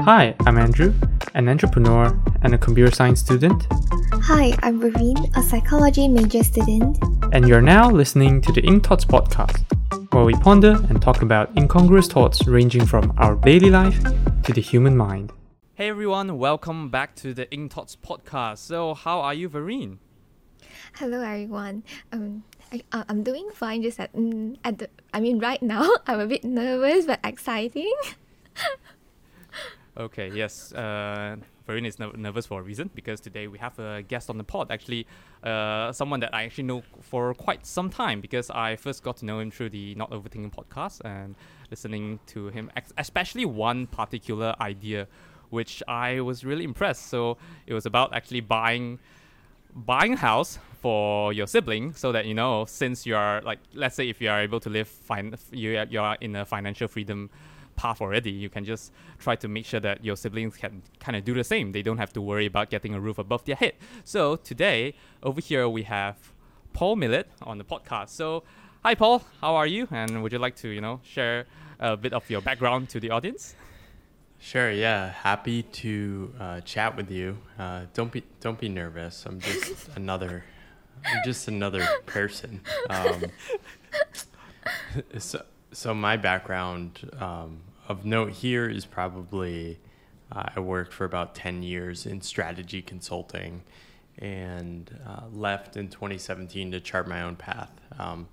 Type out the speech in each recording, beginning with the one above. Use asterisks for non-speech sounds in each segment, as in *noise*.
Hi, I'm Andrew, an entrepreneur and a computer science student, Hi, I'm Raveen, a psychology major student. and you're now listening to the Ink Thoughts podcast, where we ponder and talk about incongruous thoughts ranging from our daily life to the human mind. Hey everyone, welcome back to the Ink Thoughts podcast. So, how are you, Vareen? Hello, everyone. Um, I, uh, I'm doing fine. Just at, mm, at the, I mean, right now *laughs* I'm a bit nervous but exciting. *laughs* Okay, yes, uh, Vareen is ner- nervous for a reason because today we have a guest on the pod. Actually, uh, someone that I actually know for quite some time because I first got to know him through the Not Overthinking podcast and listening to him, ex- especially one particular idea, which I was really impressed. So it was about actually buying buying a house for your sibling so that you know since you are like let's say if you are able to live fine you you are in a financial freedom path already you can just try to make sure that your siblings can kind of do the same they don't have to worry about getting a roof above their head so today over here we have paul Millerd on the podcast so hi paul how are you and would you like to you know share a bit of your background to the audience Sure. Yeah. Happy to uh, chat with you. Uh, don't be don't be nervous. I'm just *laughs* another. I'm just another person. Um, *laughs* so so my background um, of note here is probably uh, I worked for about ten years in strategy consulting, and uh, left in 2017 to chart my own path. Um,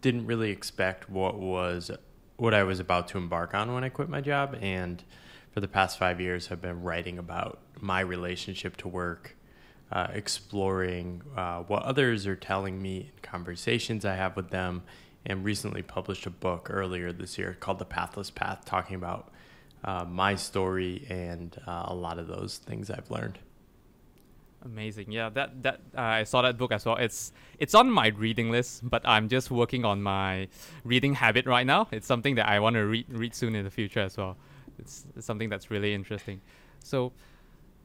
didn't really expect what was what I was about to embark on when I quit my job. And for the past five years, I've been writing about my relationship to work, uh, exploring uh, what others are telling me in conversations I have with them, and recently published a book earlier this year called The Pathless Path, talking about uh, my story and uh, a lot of those things I've learned. Amazing. Yeah, that that uh, I saw that book as well. It's it's on my reading list, but I'm just working on my reading habit right now. It's something that I want to read read soon in the future as well. It's, it's something that's really interesting. So,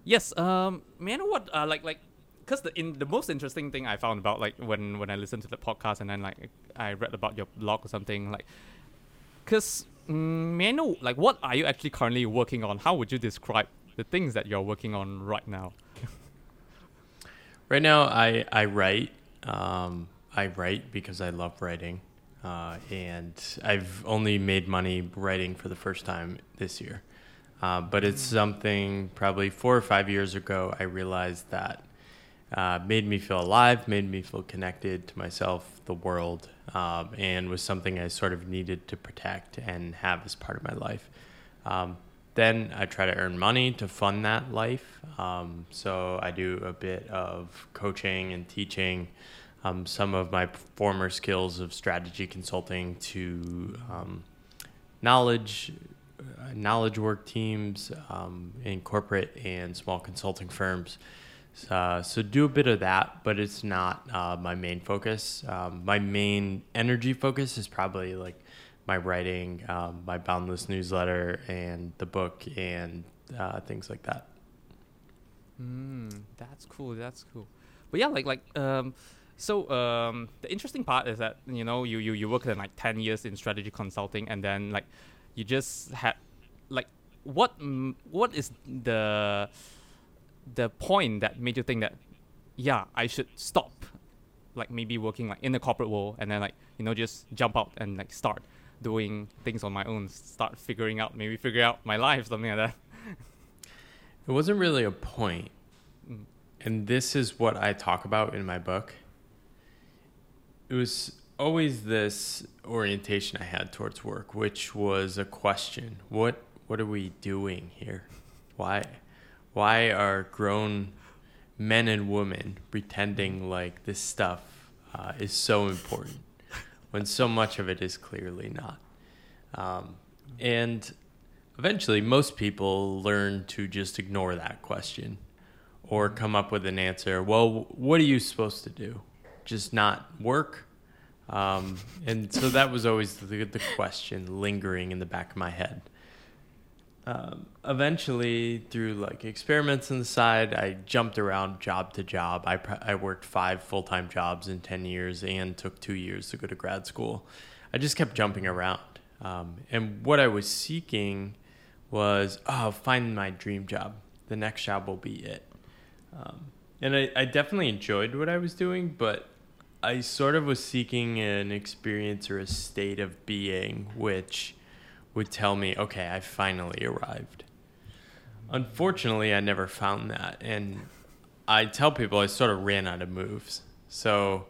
yes. Um, know what uh like like because the in the most interesting thing I found about like when when I listened to the podcast and then like I read about your blog or something like because mm, may I know like what are you actually currently working on? How would you describe the things that you're working on right now? Right now, I I write. Um, I write because I love writing, uh, and I've only made money writing for the first time this year. Uh, but it's something probably four or five years ago I realized that uh, made me feel alive, made me feel connected to myself, the world, um, and was something I sort of needed to protect and have as part of my life. Um, then I try to earn money to fund that life. Um, so I do a bit of coaching and teaching um, some of my former skills of strategy consulting to um, knowledge uh, knowledge work teams um, in corporate and small consulting firms. Uh, so do a bit of that, but it's not uh, my main focus. Um, my main energy focus is probably like my writing, um, my boundless newsletter, and the book, and uh, things like that. Mm, that's cool. That's cool. But yeah, like like um, so um, the interesting part is that you know you you you worked in like ten years in strategy consulting, and then like you just had like what mm, what is the the point that made you think that yeah I should stop like maybe working like in the corporate world and then like you know just jump out and like start doing things on my own start figuring out maybe figure out my life something like that It wasn't really a point, Mm. and this is what I talk about in my book. It was always this orientation I had towards work, which was a question: what What are we doing here? Why Why are grown men and women pretending like this stuff uh, is so important when so much of it is clearly not? Um, and eventually, most people learn to just ignore that question or come up with an answer. Well, what are you supposed to do? Just not work? Um, and so that was always the, the question lingering in the back of my head. Um, eventually, through like experiments on the side, I jumped around job to job. I, I worked five full time jobs in 10 years and took two years to go to grad school. I just kept jumping around. Um, and what I was seeking was, oh, find my dream job. The next job will be it. Um, and I, I definitely enjoyed what I was doing, but I sort of was seeking an experience or a state of being which would tell me, okay, I finally arrived. Unfortunately, I never found that. And I tell people I sort of ran out of moves. So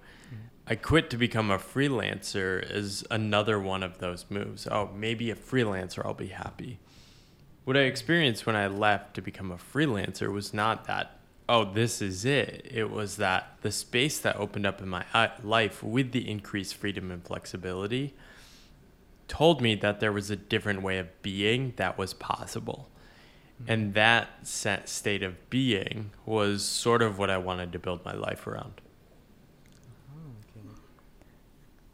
I quit to become a freelancer is another one of those moves. Oh, maybe a freelancer, I'll be happy. What I experienced when I left to become a freelancer was not that, oh, this is it. It was that the space that opened up in my uh, life with the increased freedom and flexibility told me that there was a different way of being that was possible. And that set state of being was sort of what I wanted to build my life around.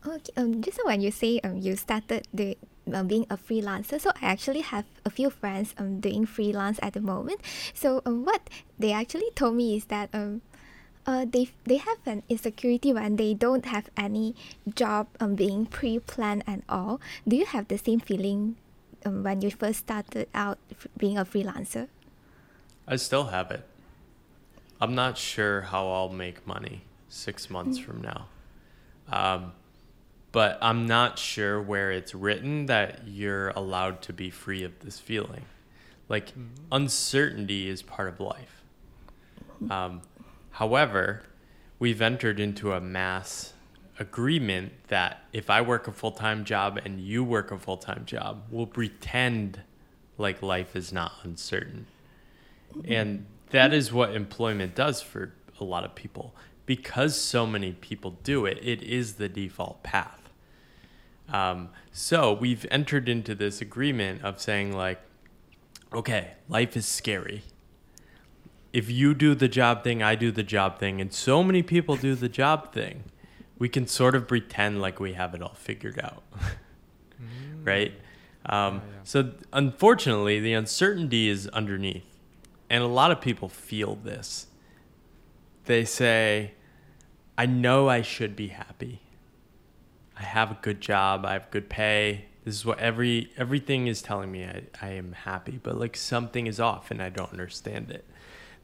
Okay, um, just when you say um, you started the uh, being a freelancer, so I actually have a few friends um doing freelance at the moment. So um, what they actually told me is that um, uh, they they have an insecurity when they don't have any job um being pre-planned and all. Do you have the same feeling um, when you first started out f- being a freelancer? I still have it. I'm not sure how I'll make money six months from now. Um, but I'm not sure where it's written that you're allowed to be free of this feeling. Like, uncertainty is part of life. Um, however, we've entered into a mass agreement that if I work a full time job and you work a full time job, we'll pretend like life is not uncertain. And that is what employment does for a lot of people. Because so many people do it, it is the default path. Um, so we've entered into this agreement of saying, like, okay, life is scary. If you do the job thing, I do the job thing, and so many people do the job thing, we can sort of pretend like we have it all figured out. *laughs* right? Um, yeah. So, unfortunately, the uncertainty is underneath. And a lot of people feel this. They say, I know I should be happy. I have a good job, I have good pay. This is what every everything is telling me I, I am happy, but like something is off and I don't understand it.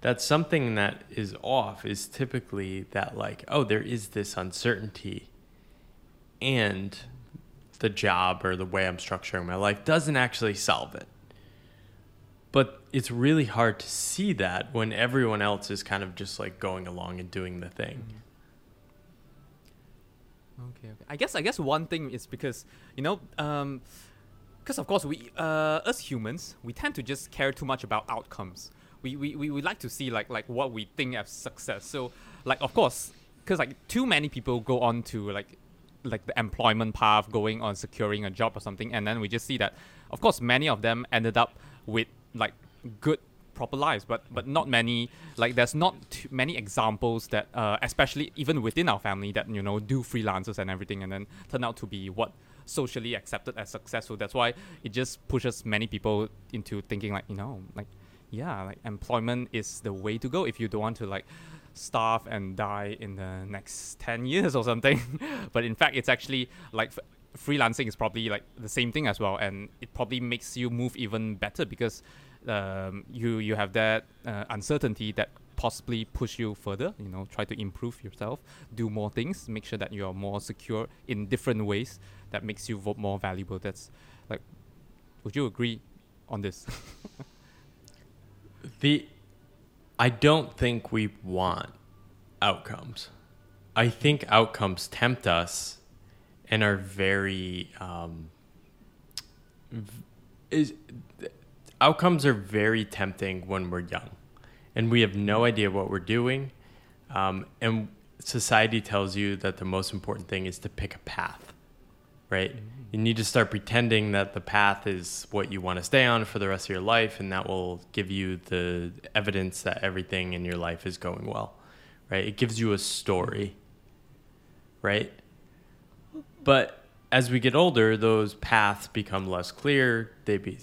That something that is off is typically that like, oh, there is this uncertainty and the job or the way I'm structuring my life doesn't actually solve it. But it's really hard to see that when everyone else is kind of just like going along and doing the thing. Okay, okay. I guess I guess one thing is because you know, um, because of course we, uh, as humans, we tend to just care too much about outcomes. We, we, we, like to see like like what we think as success. So like of course, because like too many people go on to like like the employment path, going on securing a job or something, and then we just see that, of course, many of them ended up with like good proper lives but but not many like there's not too many examples that uh, especially even within our family that you know do freelancers and everything and then turn out to be what socially accepted as successful that's why it just pushes many people into thinking like you know like yeah like employment is the way to go if you don't want to like starve and die in the next 10 years or something. *laughs* But in fact it's actually like f- freelancing is probably like the same thing as well and it probably makes you move even better because um, you you have that uh, uncertainty that possibly push you further you know try to improve yourself do more things make sure that you're more secure in different ways that makes you more valuable. That's like would you agree on this *laughs* The I don't think we want outcomes. I think outcomes tempt us and are very um, is outcomes are very tempting when we're young and we have no idea what we're doing um, and society tells you that the most important thing is to pick a path right? You need to start pretending that the path is what you want to stay on for the rest of your life and that will give you the evidence that everything in your life is going well right? It gives you a story right? But as we get older those paths become less clear. They be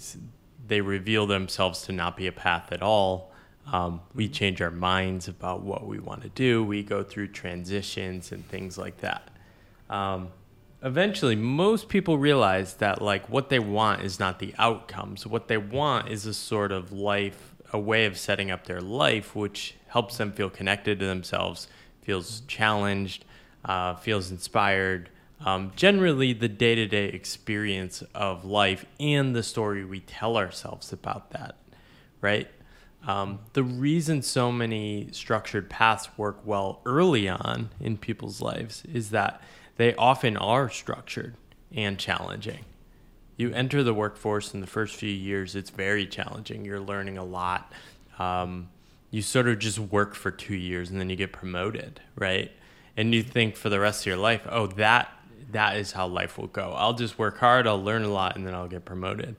they reveal themselves to not be a path at all. Um, we change our minds about what we want to do. We go through transitions and things like that. Um, eventually most people realize that like what they want is not the outcomes what they want is a sort of life a way of setting up their life which helps them feel connected to themselves feels challenged uh, feels inspired. Um, generally the day-to-day experience of life and the story we tell ourselves about that right? Um, the reason so many structured paths work well early on in people's lives is that they often are structured and challenging. You enter the workforce in the first few years, it's very challenging. You're learning a lot. Um, you sort of just work for two years and then you get promoted, right? And you think for the rest of your life, oh, that that is how life will go. I'll just work hard, I'll learn a lot, and then I'll get promoted.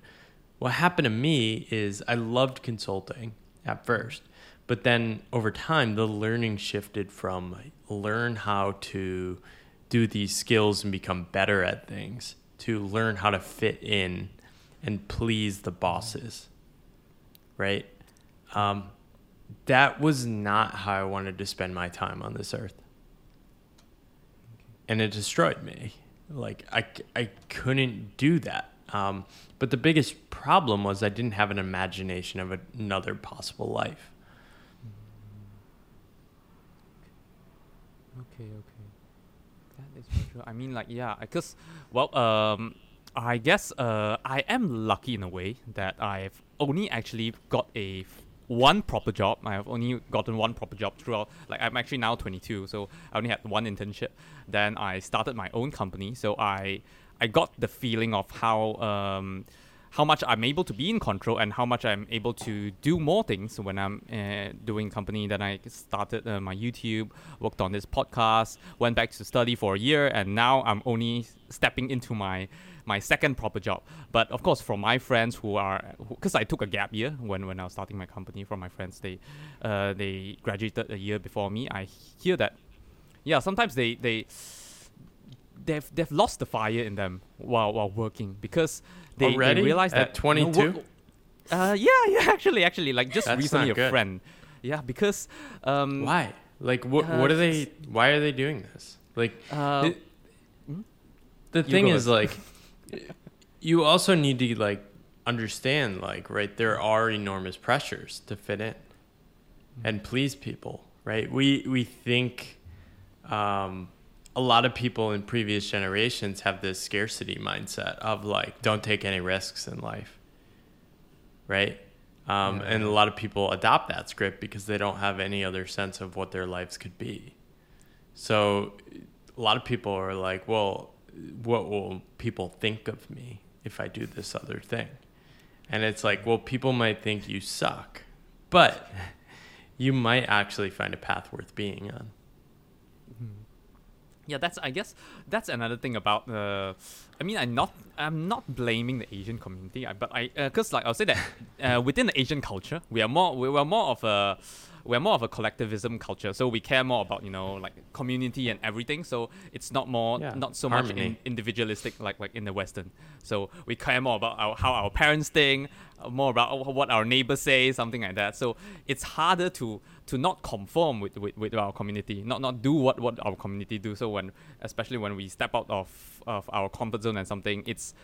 What happened to me is I loved consulting at first, but then over time, the learning shifted from learn how to do these skills and become better at things to learn how to fit in and please the bosses right? Um, that was not how i wanted to spend my time on this earth. And it destroyed me. Like i, I couldn't do that. Um, but the biggest problem was i didn't have an imagination of another possible life. Okay okay that is for sure. *laughs* I mean, like, yeah, because, well, um, I guess uh, I am lucky in a way that I've only actually got a f- one proper job. I have only gotten one proper job throughout. Like, I'm actually now 22, so I only had one internship. Then I started my own company, so I I got the feeling of how um, how much I'm able to be in control and how much I'm able to do more things when I'm uh, doing company. Then I started uh, my YouTube, worked on this podcast, went back to study for a year, and now I'm only stepping into my my second proper job. But of course, from my friends who are, because I took a gap year when, when I was starting my company. From my friends, they uh, they graduated a year before me. I hear that, yeah, sometimes they they they've they've lost the fire in them while while working because they, Already? they realize At that 22? You know, uh, yeah, yeah, actually, actually, like just That's recently, a friend, yeah, because um, why like what Uh, what are they why are they doing this like Uh, the, hmm? the thing is like you also need to like understand like right there are enormous pressures to fit in and please people right we we think um a lot of people in previous generations have this scarcity mindset of like don't take any risks in life right? Um, and a lot of people adopt that script because they don't have any other sense of what their lives could be. So a lot of people are like well what will people think of me if i do this other thing? And it's like well people might think you suck but *laughs* you might actually find a path worth being on yeah that's i guess that's another thing about uh i mean i'm not i'm not blaming the asian community I, but i because like i'll say that uh, within the asian culture we are more we are more of a we're more of a collectivism culture so we care more about you know like community and everything so it's not more Yeah, not so much in, individualistic like like in the western. So we care more about our, how our parents think uh, more about what our neighbors say something like that. So it's harder to to not conform with, with, with our community not not do what, what our community do. So when especially when we step out of, of our comfort zone and something it's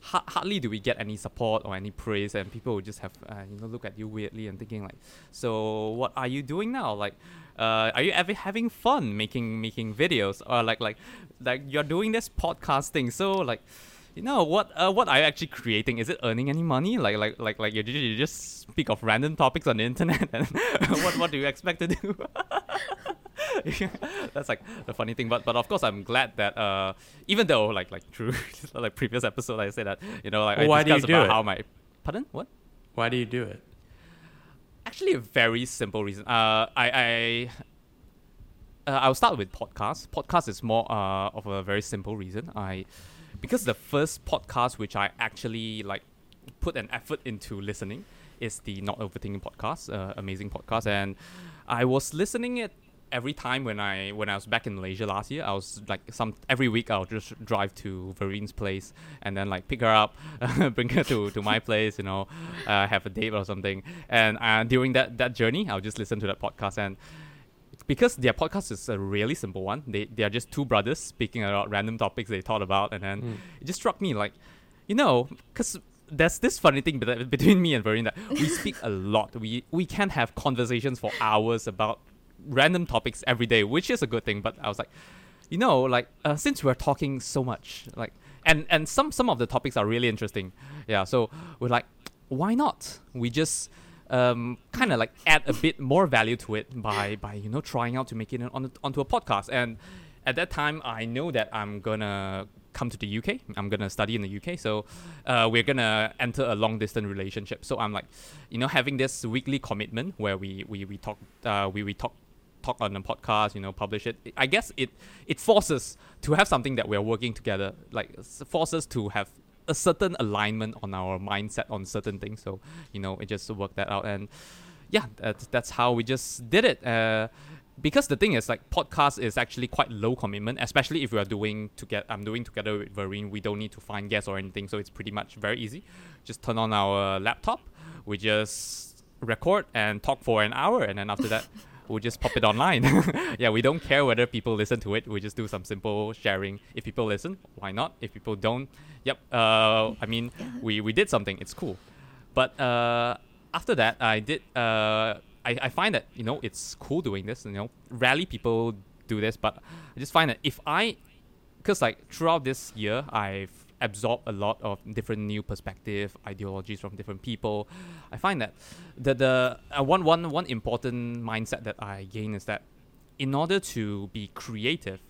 ha- hardly do we get any support or any praise and people will just have uh, you know look at you weirdly and thinking like so what are you doing now? Like uh, are you ever having fun making making videos? Or like like like you're doing this podcasting? so like you know what uh, what are you actually creating? Is it earning any money? Like like like like you, you just speak of random topics on the internet *laughs* and *laughs* what what do you expect to do *laughs* *laughs* that's like the funny thing but but of course i'm glad that uh even though like like true *laughs* like previous episode i said that you know like Well, i why do you discussed about it? how my pardon what why do you do it actually a very simple reason. Uh, I I uh, I'll start with podcast. Podcast is more uh, of a very simple reason. I because the first podcast which I actually like put an effort into listening is the Not Overthinking podcast, uh, amazing podcast, and I was listening it every time when I when I was back in Malaysia last year. I was like some every week I'll just drive to Verine's place and then like pick her up, *laughs* bring her to, to my place, you know, uh, have a date or something. And uh, during that that journey, I'll just listen to that podcast and because their podcast is a really simple one. They they are just two brothers speaking about random topics they thought about, and then Mm. it just struck me like, you know, because there's this funny thing between me and Vereen that we speak a lot. We we can have conversations for hours about random topics every day, which is a good thing. But I was like, you know, like uh, since we're talking so much, like, and and some some of the topics are really interesting. Yeah, so we're like, why not? We just um, kind of like add a bit more value to it by by you know trying out to make it on onto a podcast. And at that time, I know that I'm gonna come to the UK. I'm gonna study in the UK, so uh, we're gonna enter a long distance relationship. So I'm like, you know, having this weekly commitment where we we we talk uh, we we talk talk on a podcast, you know, publish it. I guess it it forces to have something that we're working together, like forces to have a certain alignment on our mindset on certain things. So you know, it just worked that out, and yeah, that's that's how we just did it. Uh, because the thing is, like, podcast is actually quite low commitment, especially if we are doing to get. I'm doing together with Vereen. We don't need to find guests or anything, so it's pretty much very easy. Just turn on our laptop, we just record and talk for an hour, and then after that. *laughs* We'll just pop it online. *laughs* yeah, we don't care whether people listen to it. We just do some simple sharing. If people listen, why not? If people don't, yep. Uh, I mean, we, we did something. It's cool. But uh, after that, I did. Uh, I, I find that you know it's cool doing this. You know, rarely people do this, but I just find that if I, because like throughout this year, I've absorbed a lot of different new perspective, ideologies from different people. I find that the the uh, one one one important mindset that I gain is that in order to be creative,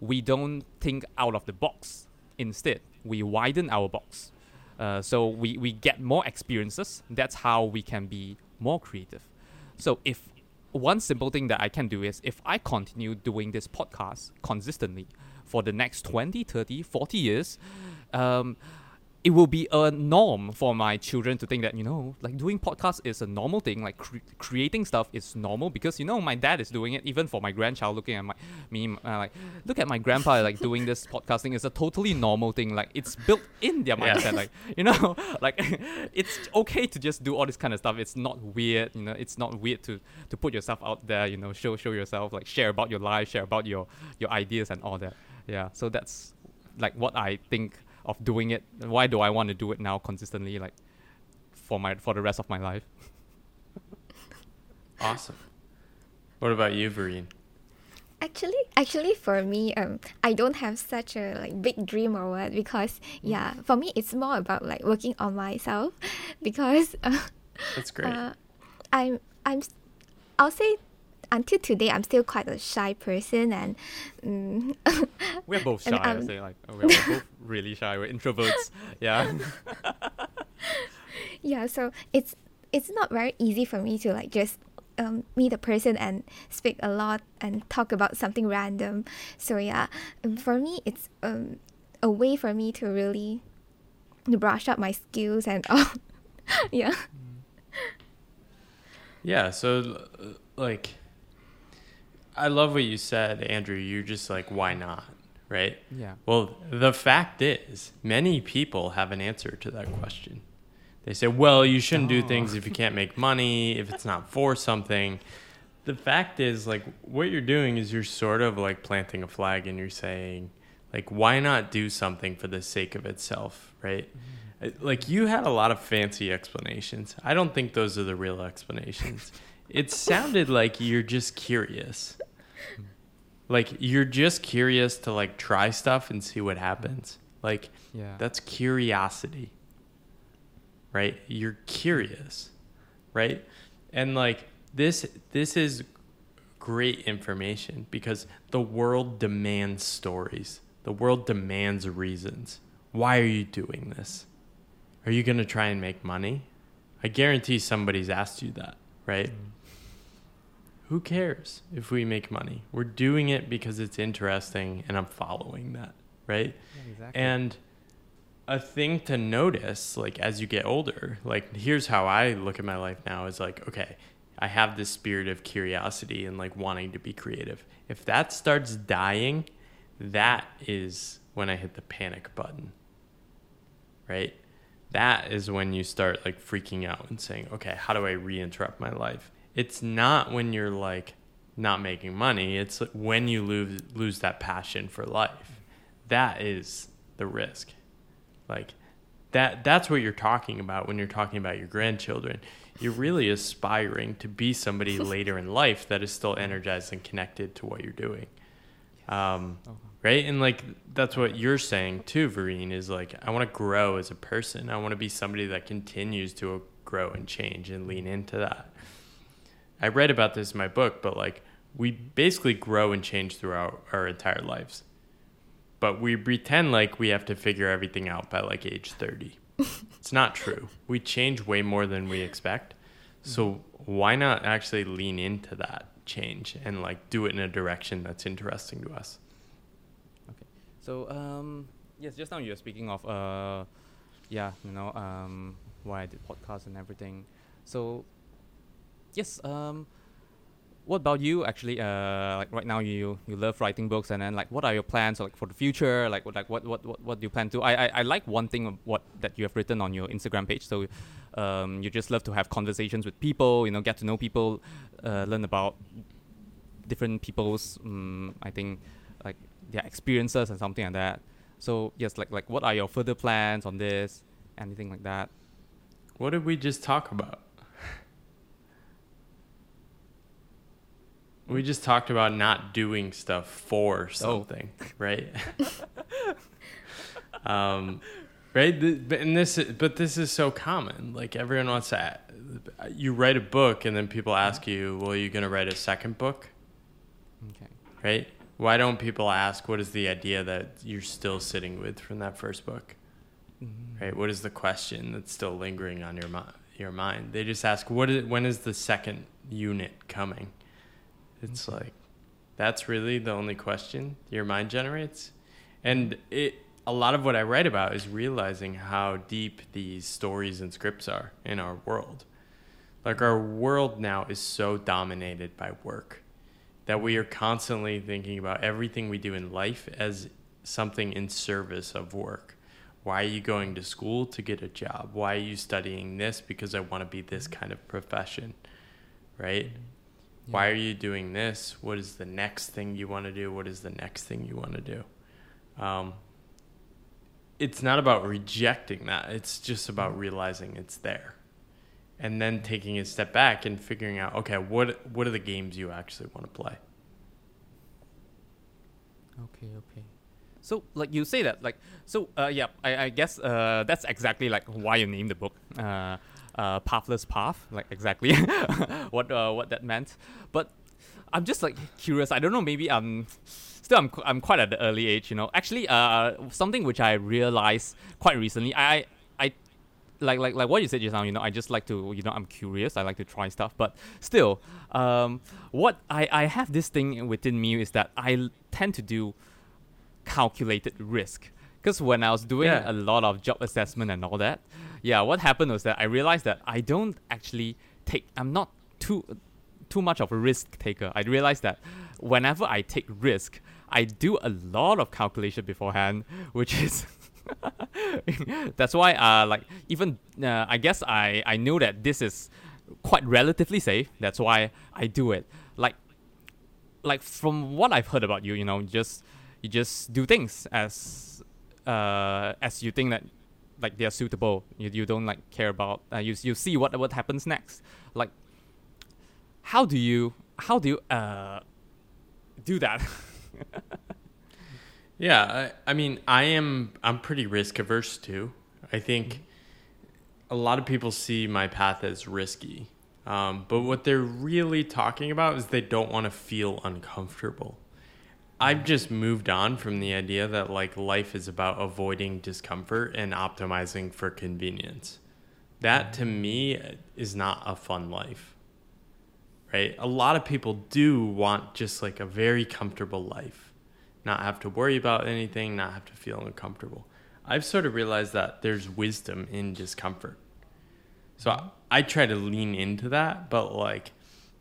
we don't think out of the box. Instead, we widen our box. Uh, so we, we get more experiences. That's how we can be more creative. So if one simple thing that I can do is if I continue doing this podcast consistently for the next 20, 30, 40 years, um, it will be a norm for my children to think that you know like doing podcasts is a normal thing like cre- creating stuff is normal because you know my dad is doing it even for my grandchild looking at my me uh, like look at my grandpa like doing this podcasting is a totally normal thing like it's built in their Yeah. mindset like you know *laughs* like *laughs* it's okay to just do all this kind of stuff it's not weird you know it's not weird to to put yourself out there you know show show yourself like share about your life share about your your ideas and all that yeah so that's like what i think of doing it why do i want to do it now consistently like for my for the rest of my life *laughs* Awesome. What about you, Vereen? Actually, actually, for me, um, I don't have such a like big dream or what because yeah, for me it's more about like working on myself, *laughs* because uh, *laughs* That's great. uh, I'm I'm I'll say until today I'm still quite a shy person and mm, *laughs* we're both shy i um, say like we're, we're both *laughs* really shy we're introverts yeah *laughs* yeah, so it's it's not very easy for me to like just um, meet a person and speak a lot and talk about something random. So yeah, um, for me it's um, a way for me to really brush up my skills and all. yeah. Yeah, so uh, like I love what you said, Andrew. You're just like why not, right? yeah Well, the fact is, many people have an answer to that question. They say, "Well, you shouldn't do Oh. things if you can't make money, if it's not for something." The fact is, like what you're doing is you're sort of like planting a flag and you're saying, like why not do something for the sake of itself, right? Uh, Like you had a lot of fancy explanations. I don't think those are the real explanations. it sounded like you're just curious. Like you're just curious to like try stuff and see what happens. Like yeah that's curiosity. Right? You're curious. Right? And like this this is great information because the world demands stories. The world demands reasons. Why are you doing this? Are you going to try and make money? I guarantee somebody's asked you that, right? Mm. Who cares if we make money? We're doing it because it's interesting and I'm following that, right? exactly. And a thing to notice, like as you get older, like here's how I look at my life now is like, okay, I have this spirit of curiosity and like wanting to be creative. If that starts dying, that is when I hit the panic button. Right? That is when you start like freaking out and saying, okay, how do I reinterrupt my life? It's not when you're like not making money. It's when you lose lose that passion for life. That is the risk. Like that that's what you're talking about when you're talking about your grandchildren. You're really aspiring to be somebody *laughs* later in life that is still energized and connected to what you're doing. Um, right? And like that's what you're saying too, Vereen, is like I want to grow as a person. I want to be somebody that continues to grow and change and lean into that. I read about this in my book, but like we basically grow and change throughout our entire lives. But we pretend like we have to figure everything out by like age 30. *laughs* it's not true. We change way more than we expect. So why not actually lean into that change and like do it in a direction that's interesting to us? Okay. So um, yes, just now you were speaking of uh, yeah, you know um, why I did podcasts and everything. So yes, um, what about you? Actually, uh, like right now you you love writing books, and then like what are your plans like for the future? Like what like what what what, what do you plan to? I, I I like one thing what that you have written on your Instagram page. So. Um, you just love to have conversations with people, you know, get to know people, uh, learn about different people's, um, I think, like their experiences and something like that. So yes, like like what are your further plans on this? Anything like that? What did we just talk about? We just talked about not doing stuff for something, right? *laughs* um, right. But and this, is- but this is so common. Like everyone wants to. You write a book, and then people ask you, "Well, are you going to write a second book?" Okay. Right? Why don't people ask, "What is the idea that you're still sitting with from that first book?" right? What is the question that's still lingering on your mi- your mind? They just ask, "What is? When is the second unit coming?" It's like that's really the only question your mind generates, and it. A lot of what I write about is realizing how deep these stories and scripts are in our world. Like our world now is so dominated by work that we are constantly thinking about everything we do in life as something in service of work. Why are you going to school to get a job? Why are you studying this? Because I want to be this mm-hmm. kind of profession, right? Mm-hmm. Why are you doing this? What is the next thing you want to do? What is the next thing you want to do? Um, it's not about rejecting that. It's just about realizing it's there, and then taking a step back and figuring out, okay, what what are the games you actually want to play? Okay, okay. So, like you say that, like, so, uh, yeah, I, I guess uh, that's exactly like why you named the book, uh, uh, Pathless Path, like exactly *laughs* what uh, what that meant. But I'm just like curious. I don't know. Maybe I'm still I'm I'm quite at the early age, you know. Actually, uh, something which I realized quite recently. I I like like like what you said just now you know i just like to you know i'm curious i like to try stuff but still um what i i have this thing within me is that I tend to do calculated risk because when i was doing Yeah. a lot of job assessment and all that yeah what happened was that i realized that i don't actually take i'm not too too much of a risk taker. I realized that whenever i take risk i do a lot of calculation beforehand *laughs* which is *laughs* that's why uh like even uh, i guess i i know that this is quite relatively safe. That's why i do it. Like like from what i've heard about you you know just you just do things as uh as you think that like they're suitable you, you don't like care about uh, you, you see what what happens next like how do you how do you uh do that *laughs* Yeah, I, I mean, I am. I'm pretty risk averse too. I think a lot of people see my path as risky, um, but what they're really talking about is they don't want to feel uncomfortable. I've just moved on from the idea that like life is about avoiding discomfort and optimizing for convenience. That to me is not a fun life. Right? A lot of people do want just like a very comfortable life not have to worry about anything, not have to feel uncomfortable. I've sort of realized that there's wisdom in discomfort. So I, I try to lean into that, but like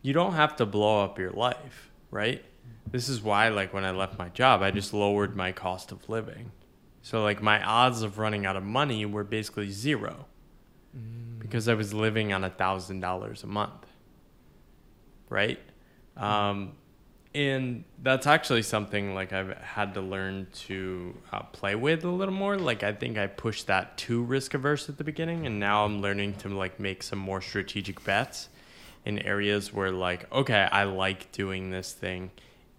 you don't have to blow up your life, right? This is why like when I left my job, I just lowered my cost of living. So like my odds of running out of money were basically zero because I was living on a thousand dollars a month, right? Um, and that's actually something like I've had to learn to uh, play with a little more. Like I think I pushed that too risk averse at the beginning, and now I'm learning to like make some more strategic bets in areas where like okay, I like doing this thing,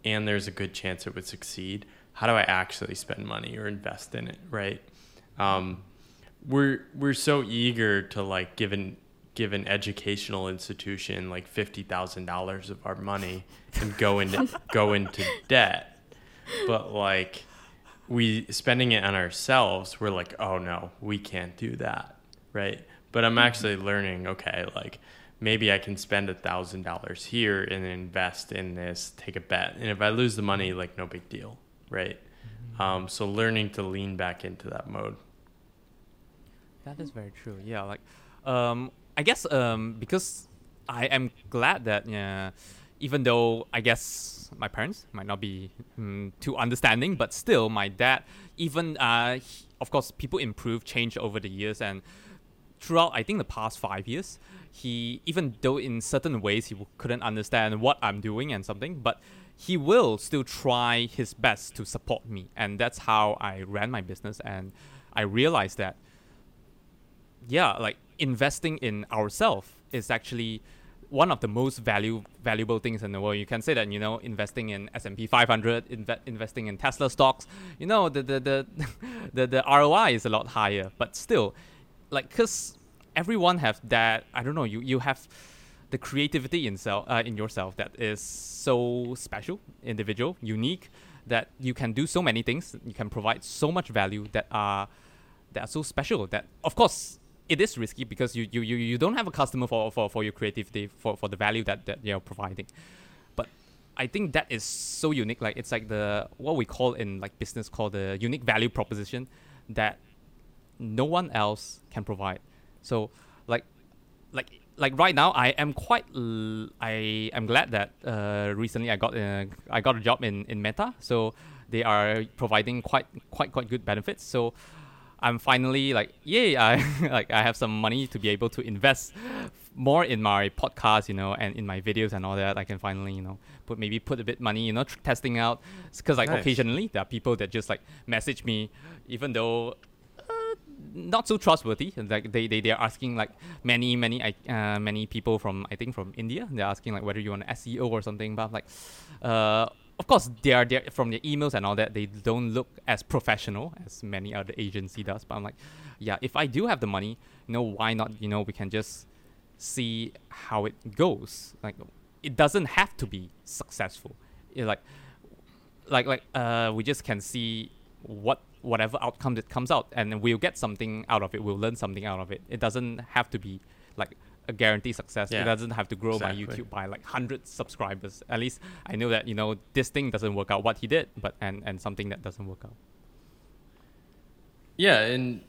and there's a good chance it would succeed. How do I actually spend money or invest in it? Right. Um, we're we're so eager to like give an give an educational institution like fifty thousand dollars of our money and go into *laughs* go into debt, but like we spending it on ourselves, we're like, oh no, we can't do that, right? But I'm actually learning, okay, like maybe I can spend a thousand dollars here and invest in this, take a bet, and if I lose the money, like no big deal, right? Um, so learning to lean back into that mode. That is very true. Yeah, like um, I guess um, because I am glad that yeah, even though I guess my parents might not be mm, too understanding, but still my dad, even uh, he, of course people improve, change over the years, and throughout I think the past five years, he even though in certain ways he couldn't understand what I'm doing and something, but he will still try his best to support me, and that's how I ran my business, and I realized that yeah, like investing in ourselves is actually one of the most value valuable things in the world. You can say that you know investing in S and P 500, inve- investing in Tesla stocks, you know the the the, *laughs* the the ROI is a lot higher. But still, like because everyone have that I don't know you you have the creativity in self uh, in yourself that is so special, individual, unique that you can do so many things. You can provide so much value that are that are so special that of course it is risky because you, you, you, you don't have a customer for, for, for your creativity for, for the value that, that you're providing but i think that is so unique like it's like the what we call in like business called the unique value proposition that no one else can provide so like like like right now i am quite l- i am glad that uh, recently i got uh, i got a job in in meta so they are providing quite quite quite good benefits so I'm finally like, yay! I *laughs* like I have some money to be able to invest more in my podcast, you know, and in my videos and all that. I can finally, you know, put maybe put a bit money, you know, tr- testing out. Because like Nice. occasionally there are people that just like message me, even though not so trustworthy. Like they, they they're asking like many many uh, many people from I think from India. They're asking like whether you want an SEO or something. But like, uh, of course they are there from their emails and all that. They don't look as professional as many other agency does. But I'm like, yeah, if I do have the money, you know, why not? You know, we can just see how it goes. Like it doesn't have to be successful. It like like like uh we just can see what whatever outcome that comes out and we'll get something out of it we'll learn something out of it it doesn't have to be like a guaranteed success it doesn't have to grow my youtube by like 100 subscribers at least i know that you know this thing doesn't work out what he did but and and something that doesn't work out Yeah, and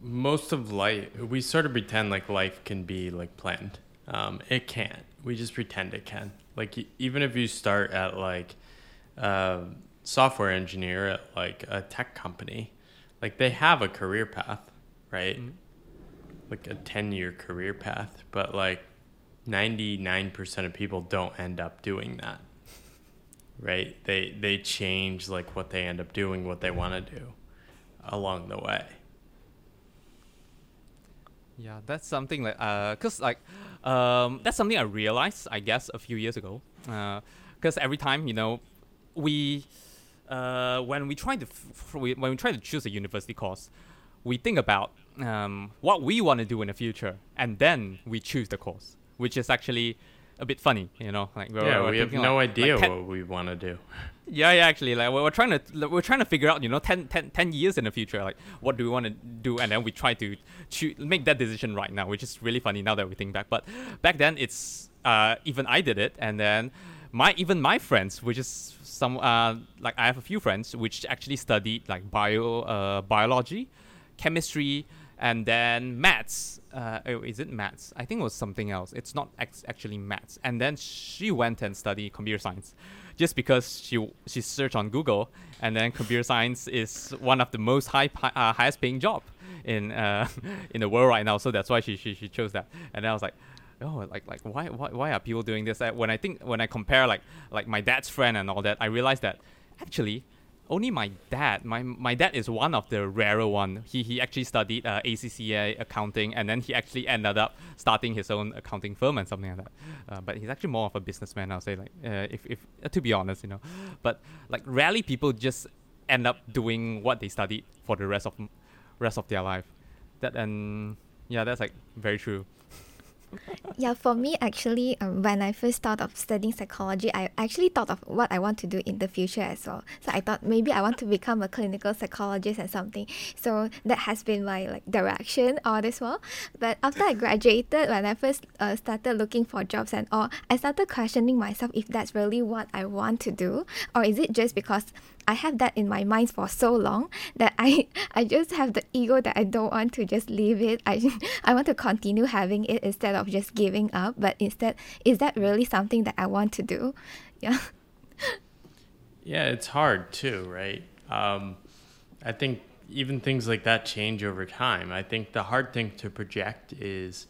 most of life, we sort of pretend like life can be like planned. Um, it can't. We just pretend it can. Like even if you start at like a software engineer at like a tech company, like they have a career path, right? Mhm. Like a ten year career path, but like ninety nine percent of people don't end up doing that. Right? They they change like what they end up doing, what they want to do along the way. Yeah, that's something like uh, cause like, um, that's something I realized I guess a few years ago. Uh, cause every time you know, we, uh, when we try to f- when we try to choose a university course, we think about um what we want to do in the future, and then we choose the course, which is actually a bit funny, you know. Like we're, yeah, we're we have no like- idea like what we want to do. *laughs* yeah, yeah, actually, like we're, we're trying to we're trying to figure out, you know, 10, 10, 10 years in the future, like what do we want to do, and then we try to choo- make that decision right now, which is really funny now that we think back. But back then, it's uh, even I did it, and then my even my friends, which is some uh, like I have a few friends which actually studied like bio uh, biology, chemistry, and then maths. Uh, oh, is it maths? I think it was something else. It's not ex- actually maths. And then she went and studied computer science, just because she she searched on Google, and then computer science is one of the most high uh, highest paying job in uh, *laughs* in the world right now. So that's why she, she she chose that. And I was like, oh like like why why why are people doing this? When I think when I compare like like my dad's friend and all that, I realize that actually only my dad my my dad is one of the rarer one. He he actually studied uh, ACCA accounting and then he actually ended up starting his own accounting firm and something like that. Uh, but he's actually more of a businessman I'll say like uh, if, if uh, to be honest you know. But like rarely people just end up doing what they studied for the rest of rest of their life. That and yeah that's like very true yeah, for me, actually, um, when I first thought of studying psychology, I actually thought of what I want to do in the future as well. So I thought maybe I want to become a clinical psychologist and something. So that has been my like direction all this while. But after I graduated, when I first uh, started looking for jobs and all, I started questioning myself if that's really what I want to do, or is it just because I have that in my mind for so long that I *laughs* I just have the ego that I don't want to just leave it. I *laughs* I want to continue having it instead of just giving up. But instead, is that really something that I want to do? *laughs* Yeah. Yeah, it's hard too, right? Um, I think even things like that change over time. I think the hard thing to project is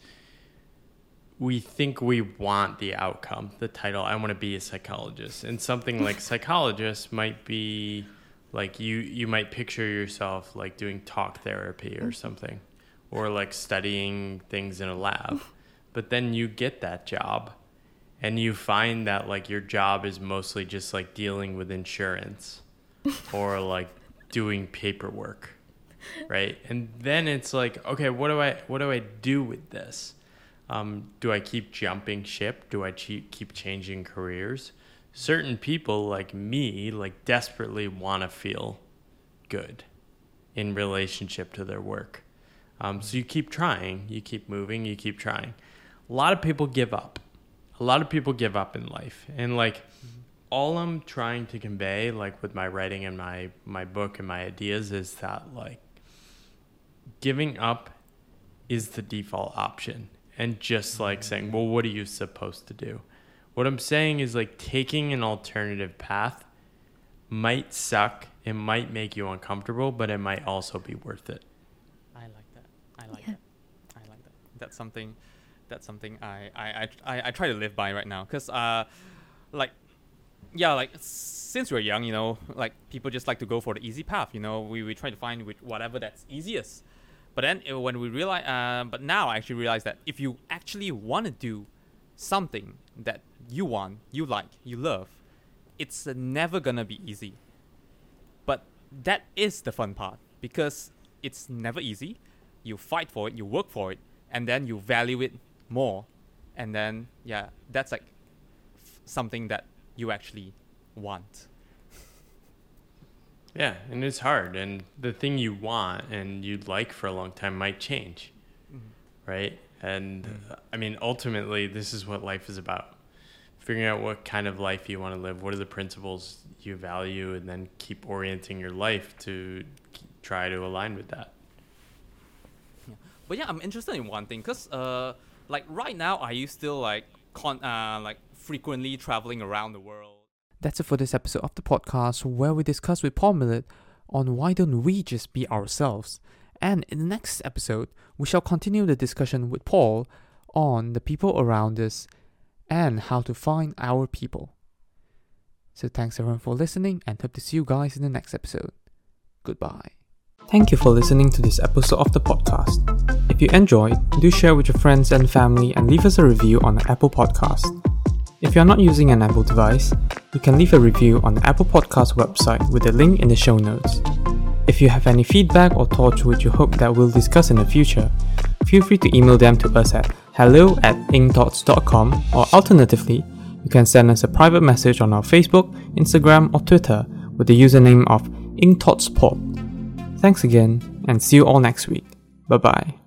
we think we want the outcome, the title, I want to be a psychologist. And something like *laughs* psychologist might be like you you might picture yourself like doing talk therapy or mm. something or like studying things in a lab. *laughs* But then you get that job and you find that like your job is mostly just like dealing with insurance *laughs* or like doing paperwork. Right? And then it's like, okay, what do I what do I do with this? Um, do I keep jumping ship? Do I keep changing careers? Certain people like me, like desperately want to feel good in relationship to their work. Um, so you keep trying, you keep moving, you keep trying. A lot of people give up. A lot of people give up in life, and like all I'm trying to convey, like with my writing and my my book and my ideas, is that like giving up is the default option and just like saying, well, what are you supposed to do? What I'm saying is like taking an alternative path might suck. It might make you uncomfortable, but it might also be worth it. I like that. I like yeah. that. I like that. That's something. That's something I I, I, I try to live by right now. Cause uh, like, yeah, like since we're young, you know, like people just like to go for the easy path. You know, we we try to find which, whatever that's easiest. But then uh, when we realize, uh, but now I actually realize that if you actually want to do something that you want, you like, you love, it's uh, never gonna be easy. But that is the fun part because it's never easy. You fight for it, you work for it, and then you value it more. And then, yeah, that's like f- something that you actually want. Yeah, and it's hard, and the thing you want and you'd like for a long time might change, mm-hmm. right? And mm-hmm. I mean, ultimately, this is what life is about: figuring out what kind of life you want to live, what are the principles you value, and then keep orienting your life to try to align with that. Yeah. But yeah, I'm interested in one thing, cause uh, like right now, are you still like con uh like frequently traveling around the world? That's it for this episode of the podcast where we discuss with Paul Millerd on why don't we just be ourselves. And in the next episode, we shall continue the discussion with Paul on the people around us and how to find our people. So thanks everyone for listening and hope to see you guys in the next episode. Goodbye. Thank you for listening to this episode of the podcast. If you enjoyed, do share with your friends and family and leave us a review on the Apple Podcast. If you're not using an Apple device, you can leave a review on the Apple Podcast website with a link in the show notes. If you have any feedback or thoughts which you hope that we'll discuss in the future, feel free to email them to us at hello at inkthoughts.com or alternatively, you can send us a private message on our Facebook, Instagram, or Twitter with the username of inkthoughtspod. Thanks again, and see you all next week. Bye bye.